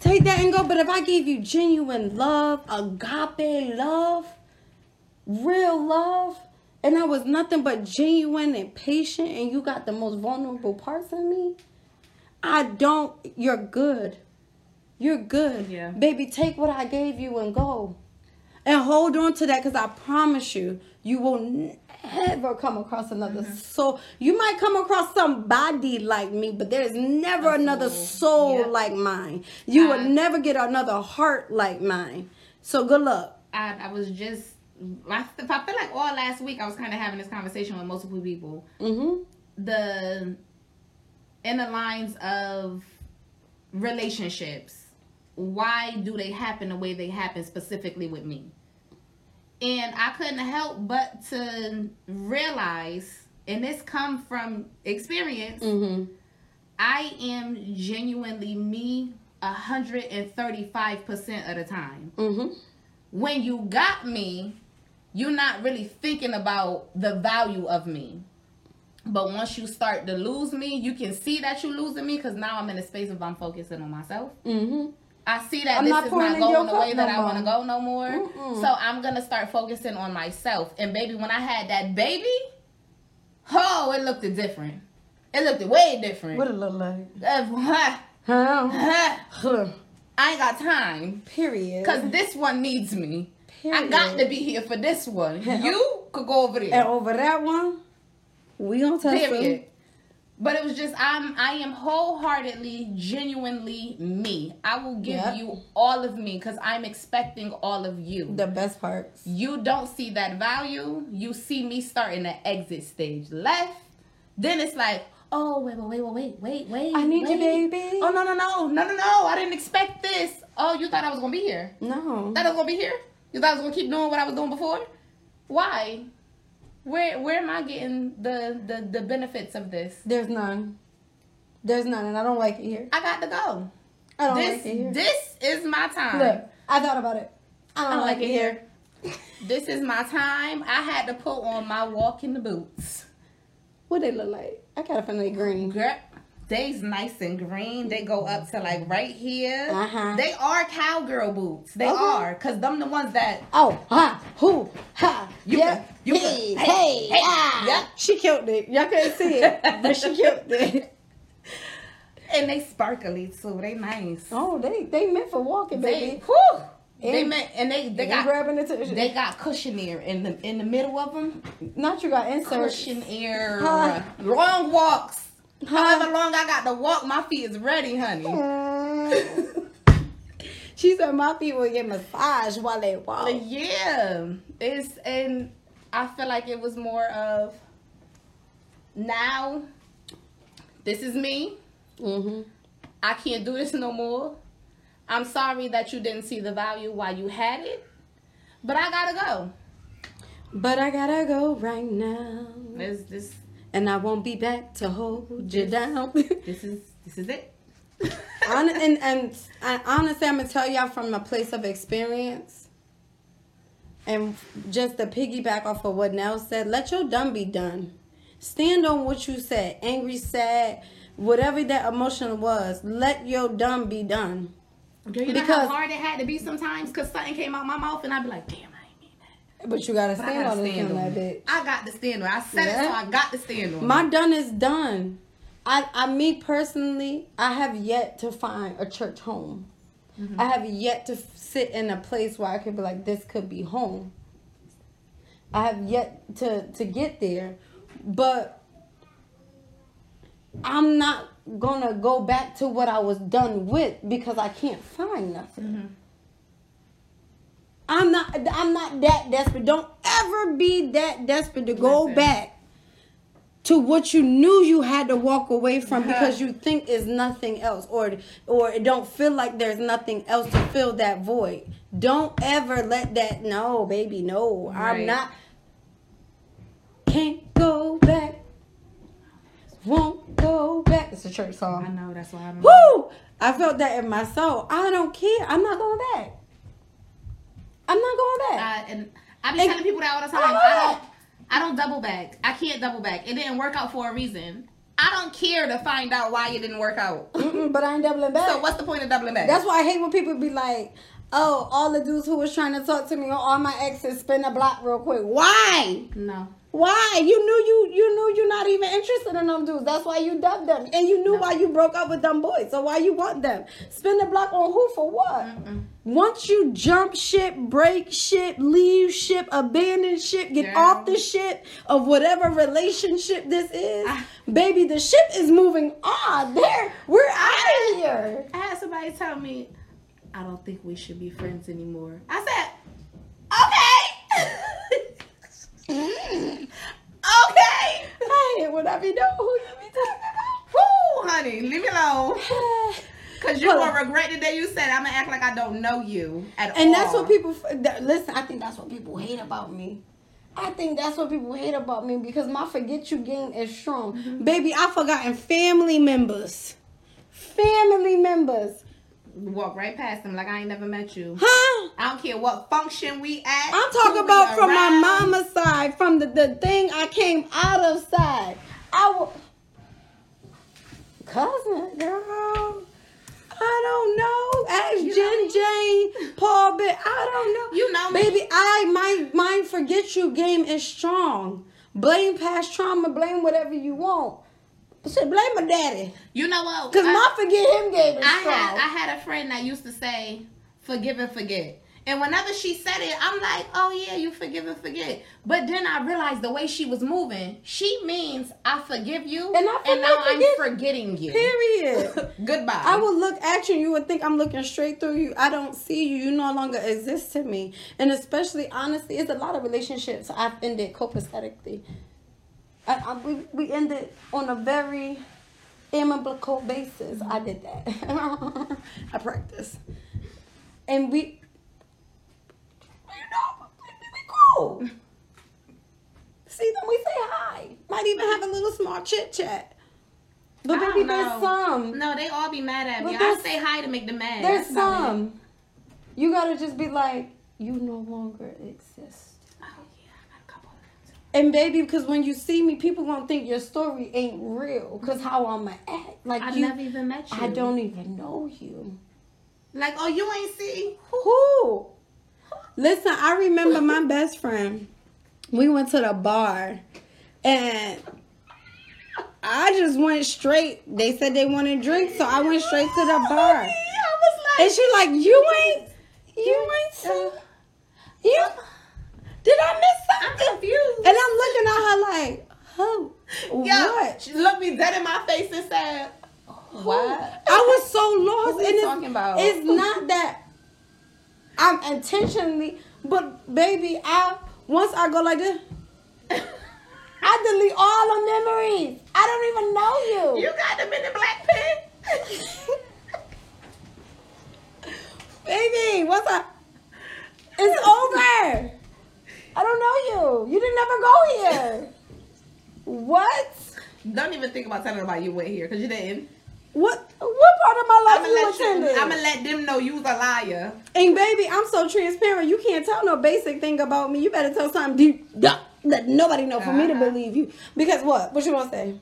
Take that and go. But if I gave you genuine love, agape love, real love, and I was nothing but genuine and patient, and you got the most vulnerable parts of me, I don't. You're good. You're good. Yeah. Baby, take what I gave you and go. And hold on to that because I promise you, you will never come across another soul. You might come across somebody like me, but there's never another soul. Yep. like mine. You will never get another heart like mine. So good luck. I, I was just I, I feel like all last week I was kind of having this conversation with multiple people. Mm-hmm. The in the lines of relationships, why do they happen the way they happen specifically with me? And I couldn't help but to realize, and this come from experience, Mm-hmm. I am genuinely me 135% of the time. Mm-hmm. When you got me, you're not really thinking about the value of me. But once you start to lose me, you can see that you're losing me because now I'm in a space of I'm focusing on myself. Mm-hmm. I see that I'm this not is not going the way that no I want to go no more. Mm-mm. So I'm gonna start focusing on myself. And baby, when I had that baby, oh, it looked different. It looked way different. What it look like? I ain't got time Period. because this one needs me. I got to be here for this one. You could go over there. And over that one, we gonna tell Period. But it was just I'm I am wholeheartedly, genuinely me. I will give Yep. you all of me because I'm expecting all of you. the best parts. you don't see that value. You see me starting the exit stage left. Then it's like, oh wait, wait, wait, wait, wait, wait. I need you, baby. Oh no, no, no, no, no, no! I didn't expect this. Oh, you thought I was gonna be here? No. that I was gonna be here? You thought I was gonna keep doing what I was doing before? Why? Where where am I getting the the the benefits of this? There's none. There's none, and I don't like it here. I got to go. I don't This like it here. this is my time. Look, I thought about it. I don't, I don't like, it here. This is my time. I had to put on my walking the boots. What they look like? I gotta find they green. Girl, they's nice and green. They go up to like right here. Uh-huh. They are cowgirl boots. They Okay. are, cause them the ones that Oh, ha, who, ha, You yeah, you hey, can- hey, hey, hey, ah. yep. She killed it. Y'all couldn't see it, but she killed it. and they sparkly too. They nice. Oh, they they meant for walking, They, baby. whew, they And- meant, and they they They got grabbing the tissue. they got cushion ear in the in the middle of them. Not you got inserts. Cushion ear, Huh. long walks. Huh. However long I got to walk, my feet is ready, honey. Mm. <laughs> she said my feet will get massaged while they walk. Yeah, it's and I feel like it was more of now. This is me. Mm-hmm. I can't do this no more. I'm sorry that you didn't see the value while you had it, but I gotta go. But I gotta go right now, This this and I won't be back to hold you down. <laughs> this is this is it. Hon- and and I, honestly, I'm gonna tell y'all from a place of experience, and just to piggyback off of what Nell said, let your done be done. Stand on what you said, angry, sad, whatever that emotion was. Let your done be done. Girl, you know Because- how hard it had to be sometimes because something came out my mouth and I'd be like, damn, I ain't mean that. But you gotta But I stand gotta on stand on on that it. bitch. I got to stand on it. I said it, so I got to stand on My it. done is done. I, I, me personally, I have yet to find a church home. Mm-hmm. I have yet to f- sit in a place where I could be like, this could be home. I have yet to to get there, but I'm not gonna go back to what I was done with because I can't find nothing. Mm-hmm. I'm not. I'm not that desperate. Don't ever be that desperate to go Listen. back to what you knew you had to walk away from uh-huh. because you think is nothing else or or it don't feel like there's nothing else to fill that void. Don't ever let that no, baby, no. I'm not can't go back. Won't go back. It's a church song. I know, that's why I'm. Woo! I felt that in my soul. I don't care. I'm not going back. I'm not going back. I, and I be And- telling people that all the time. I uh-huh. don't. I don't double back. I can't double back. It didn't work out for a reason. I don't care to find out why it didn't work out. But I ain't doubling <laughs> back. So what's the point of doubling back? That's why I hate when people be like, "Oh, all the dudes who was trying to talk to me, or all my exes, spin the block real quick." Why? no. Why? You knew you you knew you're not even interested in them dudes. That's why you dubbed them, and you knew No. why you broke up with them boys. So why you want them? Spin the block on who for what? Once you jump ship, break ship, leave ship, abandon ship, get off the ship of whatever relationship this is, Ah. baby, the ship is moving on. There, we're out of here. I had somebody tell me, I don't think we should be friends anymore. I said, okay. Hey, I be know who you be talking about. Woo, honey, leave me alone. <laughs> Cause you Hold will on. regret the day you said I'm gonna act like I don't know you at all. And that's what people listen. I think that's what people hate about me. I think that's what people hate about me because my forget you game is strong. Mm-hmm. Baby, I've forgotten family members. Family members. Walk right past them like I ain't never met you. Huh? I don't care what function we at. I'm talking about from my mama's side, from the, the thing I came out of side. I will. Cousin, girl. I don't know. Ask You Jen Jane, Paul Bit. I don't know. You know me. Baby, I my my forget you game is strong. Blame past trauma, blame whatever you want. Shit, blame my daddy. You know what? Cause I- my forget him game is I strong. had I had a friend that used to say, "Forgive and forget." And whenever she said it, I'm like, "Oh yeah, you forgive and forget." But then I realized the way she was moving, she means I forgive you, And I and now forget- I'm forgetting you. Period. <laughs> Goodbye. I will look at you, and you would think I'm looking straight through you. I don't see you. You no longer exist to me. And especially, honestly, it's a lot of relationships I've ended copacetically. I, I, we, we ended on a very amicable basis. I did that. <laughs> I practice. And we, you know, we, cool. See, them, we say hi. Might even have a little small chit chat. But I baby, there's some. No, they all be mad at But me. I say hi to make them mad. There's That's some. You gotta just be like, you no longer exist. Oh yeah, I got a couple. of them. And baby, because when you see me, people gonna think your story ain't real. Cause how I'ma act, like I you, never even met you. I don't even know you. Like, oh, you ain't see. Who? Listen, I remember my best friend. We went to the bar, and I just went straight. They said they wanted drinks, so I went straight to the bar. I was like, And she like, you ain't, you ain't see, you. Did I miss I'm confused. And I'm looking at her like, who? Yo, What? She looked me dead in my face and said, "What?" I was so lost, Who we and it's talking about? It's not that I'm intentionally, but baby, I once I go like this, I delete all the memories. I don't even know you. You got them in the black pen. <laughs> baby, what's up? It's over. I don't know you. You didn't never go here. What? Don't even think about telling about you went here because you didn't. What? What part of my I'm life gonna you attended? I'm gonna let them know you was a liar. And baby, I'm so transparent. You can't tell no basic thing about me. You better tell something deep that nobody know for me to Uh-huh. believe you. Because what? What you gonna say?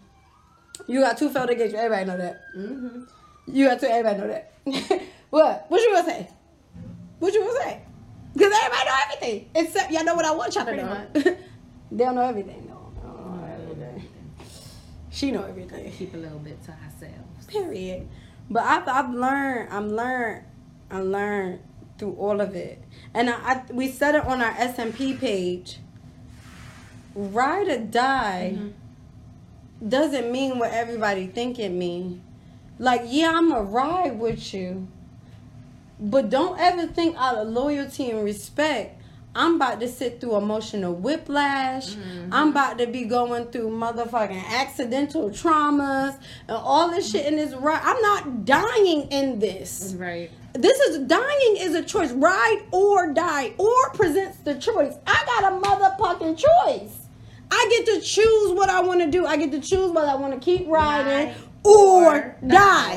You got two failed engagements. Everybody know that. Mm-hmm. You got two. Everybody know that. <laughs> what? What you gonna say? What you gonna say? Because everybody know everything except y'all know what I want y'all to know. <laughs> they don't know everything. No, don't know everything. She know everything. Keep a little bit to ourselves. Period. But I've, I've learned, I'm learned, I learned through all of it. And I, I we said it on our SMP page. Ride or die mm-hmm. doesn't mean what everybody think it mean. Like, yeah, I'm a ride with you. But don't ever think out of loyalty and respect. I'm about to sit through emotional whiplash. Mm-hmm. I'm about to be going through motherfucking accidental traumas and all this shit in this ride. I'm not dying in this. Right. This is dying is a choice. Ride or die. Or presents the choice. I got a motherfucking choice. I get to choose what I want to do. I get to choose whether I want to keep riding Ride or, or die.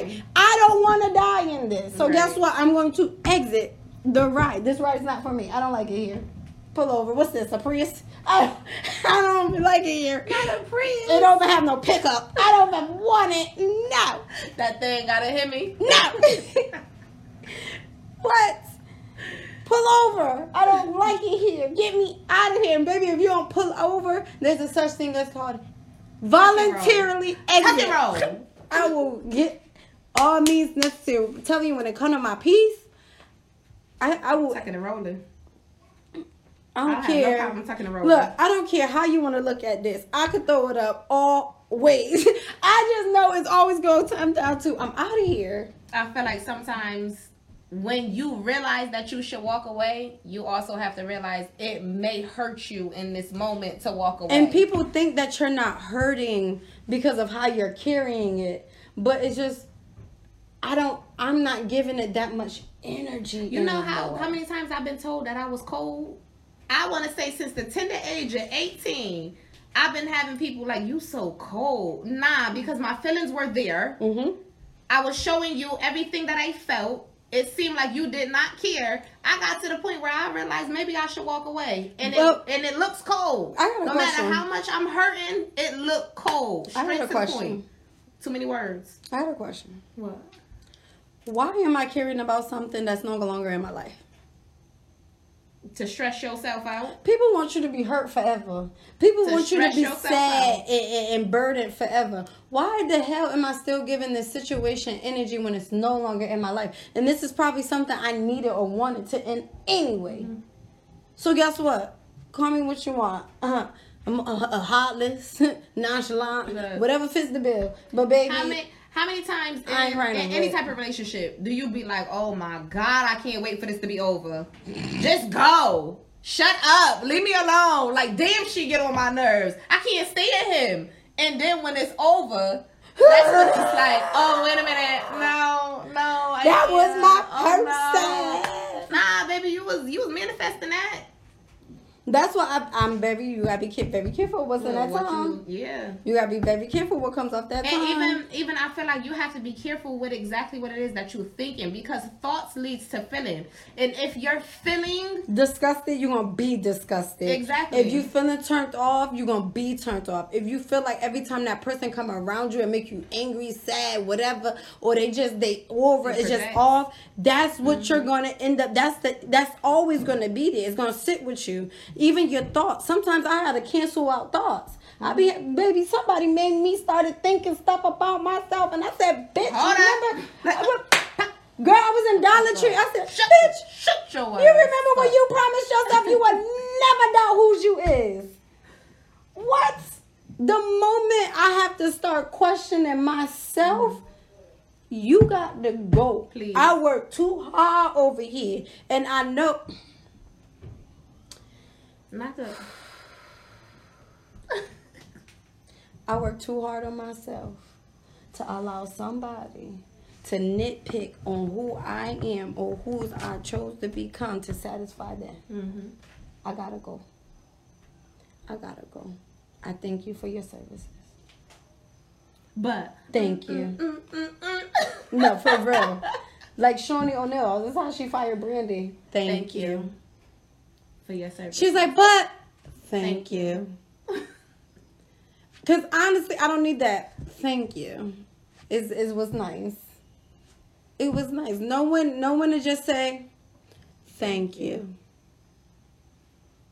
die. Don't want to die in this. So guess what? I'm going to exit the ride. This ride's not for me. I don't like it here. Pull over. What's this? A Prius? I, <laughs> I don't like it here. Not a Prius. It don't have no pickup. I don't want it. No. That thing gotta hit me. No. <laughs> what? Pull over. I don't like it here. Get me out of here. And baby, if you don't pull over, there's a such thing that's called voluntarily exit. I will get all means necessary. Telling you when it comes to my peace, I, I will Tucking and rolling. I don't I have no care. problem tucking and rolling. Look, I don't care how you want to look at this. I could throw it up all ways. <laughs> I just know it's always going to come down to I'm out of here. I feel like sometimes when you realize that you should walk away, you also have to realize it may hurt you in this moment to walk away. And people think that you're not hurting because of how you're carrying it, but it's just I don't. I'm not giving it that much energy. You know how how many times I've been told that I was cold? I want to say since the tender age of 18, I've been having people like you so cold. Nah, because my feelings were there. Mhm. I was showing you everything that I felt. It seemed like you did not care. I got to the point where I realized maybe I should walk away, and Well, it and it looks cold. I got a no question. matter how much I'm hurting, it looked cold. I Straight got a to question. point. Too many words. I had a question. What? Why am I caring about something that's no longer in my life? To stress yourself out. People want you to be hurt forever. People To want you to be sad and, and, burdened forever. Why the hell am I still giving this situation energy when it's no longer in my life? And this is probably something I needed or wanted to end anyway. Mm-hmm. So guess what? Call me what you want. Uh-huh. I'm a, a heartless, <laughs> nonchalant, Look. whatever fits the bill. But baby, How many times in, I ain't writing in any type of relationship do you be like, oh my god, I can't wait for this to be over? Just go. Shut up. Leave me alone. Like damn she get on my nerves. I can't stand him. And then when it's over, that's when it's like, oh wait a minute. No, no. I that was can't. my Oh, person. no. Nah, baby, you was you was manifesting that. That's why I, I'm very. You gotta be very careful what's in that What tongue. you- yeah. You gotta be very careful what comes off that And even even I feel like you have to be careful with exactly what it is that you're thinking because thoughts leads to feeling. And if you're feeling disgusted, you're gonna be disgusted. Exactly. If you feeling turned off, you're gonna be turned off. If you feel like every time that person come around you and make you angry, sad, whatever, or they just they over, it's just off. That's what you're mm-hmm. gonna end up. That's the that's always gonna be there. It's gonna sit with you. Even your thoughts. Sometimes I had to cancel out thoughts. I be baby. Somebody made me started thinking stuff about myself, and I said, "Bitch, Hold remember?" up. Girl, I was in Dollar Tree. I said, shut, "Bitch, shut your you remember when you promised yourself you would never doubt whose you is? What? The moment I have to start questioning myself, You got to go. Please. I work too hard over here, and I know. Not the. <sighs> I work too hard on myself to allow somebody to nitpick on who I am or whose I chose to become to satisfy them. Mm-hmm. I gotta go. I gotta go. I thank you for your services. But Thank you. mm, mm, mm. No, for real. <laughs> Like Shaunie O'Neal, this is how she fired Brandy. Thank, Thank you. you your service. She's like, but thank, Thank you. Cause honestly, I don't need that. Thank you. Is is was nice. It was nice. No one, no one to just say, thank you.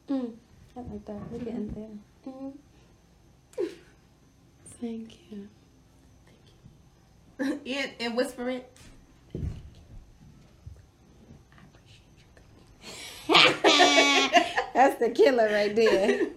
Mm, I like that. We're getting there. Mm. <laughs> Thank you. and, <laughs> and whisper it. <laughs> That's the killer right there.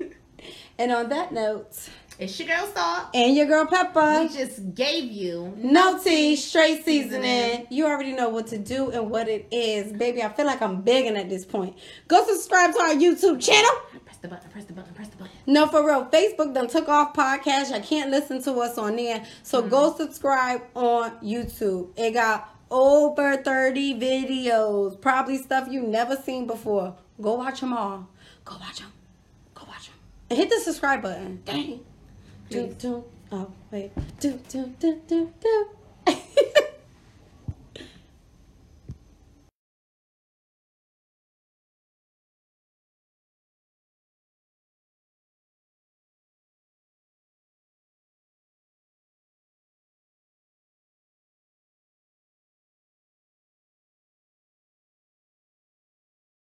And on that note, It's your girl Salt. and your girl Pepper. We just gave you No tea, straight mm-hmm. seasoning. You already know what to do and what it is. Baby, I feel like I'm begging at this point. Go subscribe to our YouTube channel. Press the button, press the button, press the button. No, for real. Facebook done took off podcast. I can't listen to us on there. So mm-hmm. go subscribe on YouTube. It got over 30 videos. Probably stuff you've never seen before. Go watch them all. Go watch them. Go watch them. And hit the subscribe button. Dang. Do, do. Oh, wait. Do, do, do, do, do.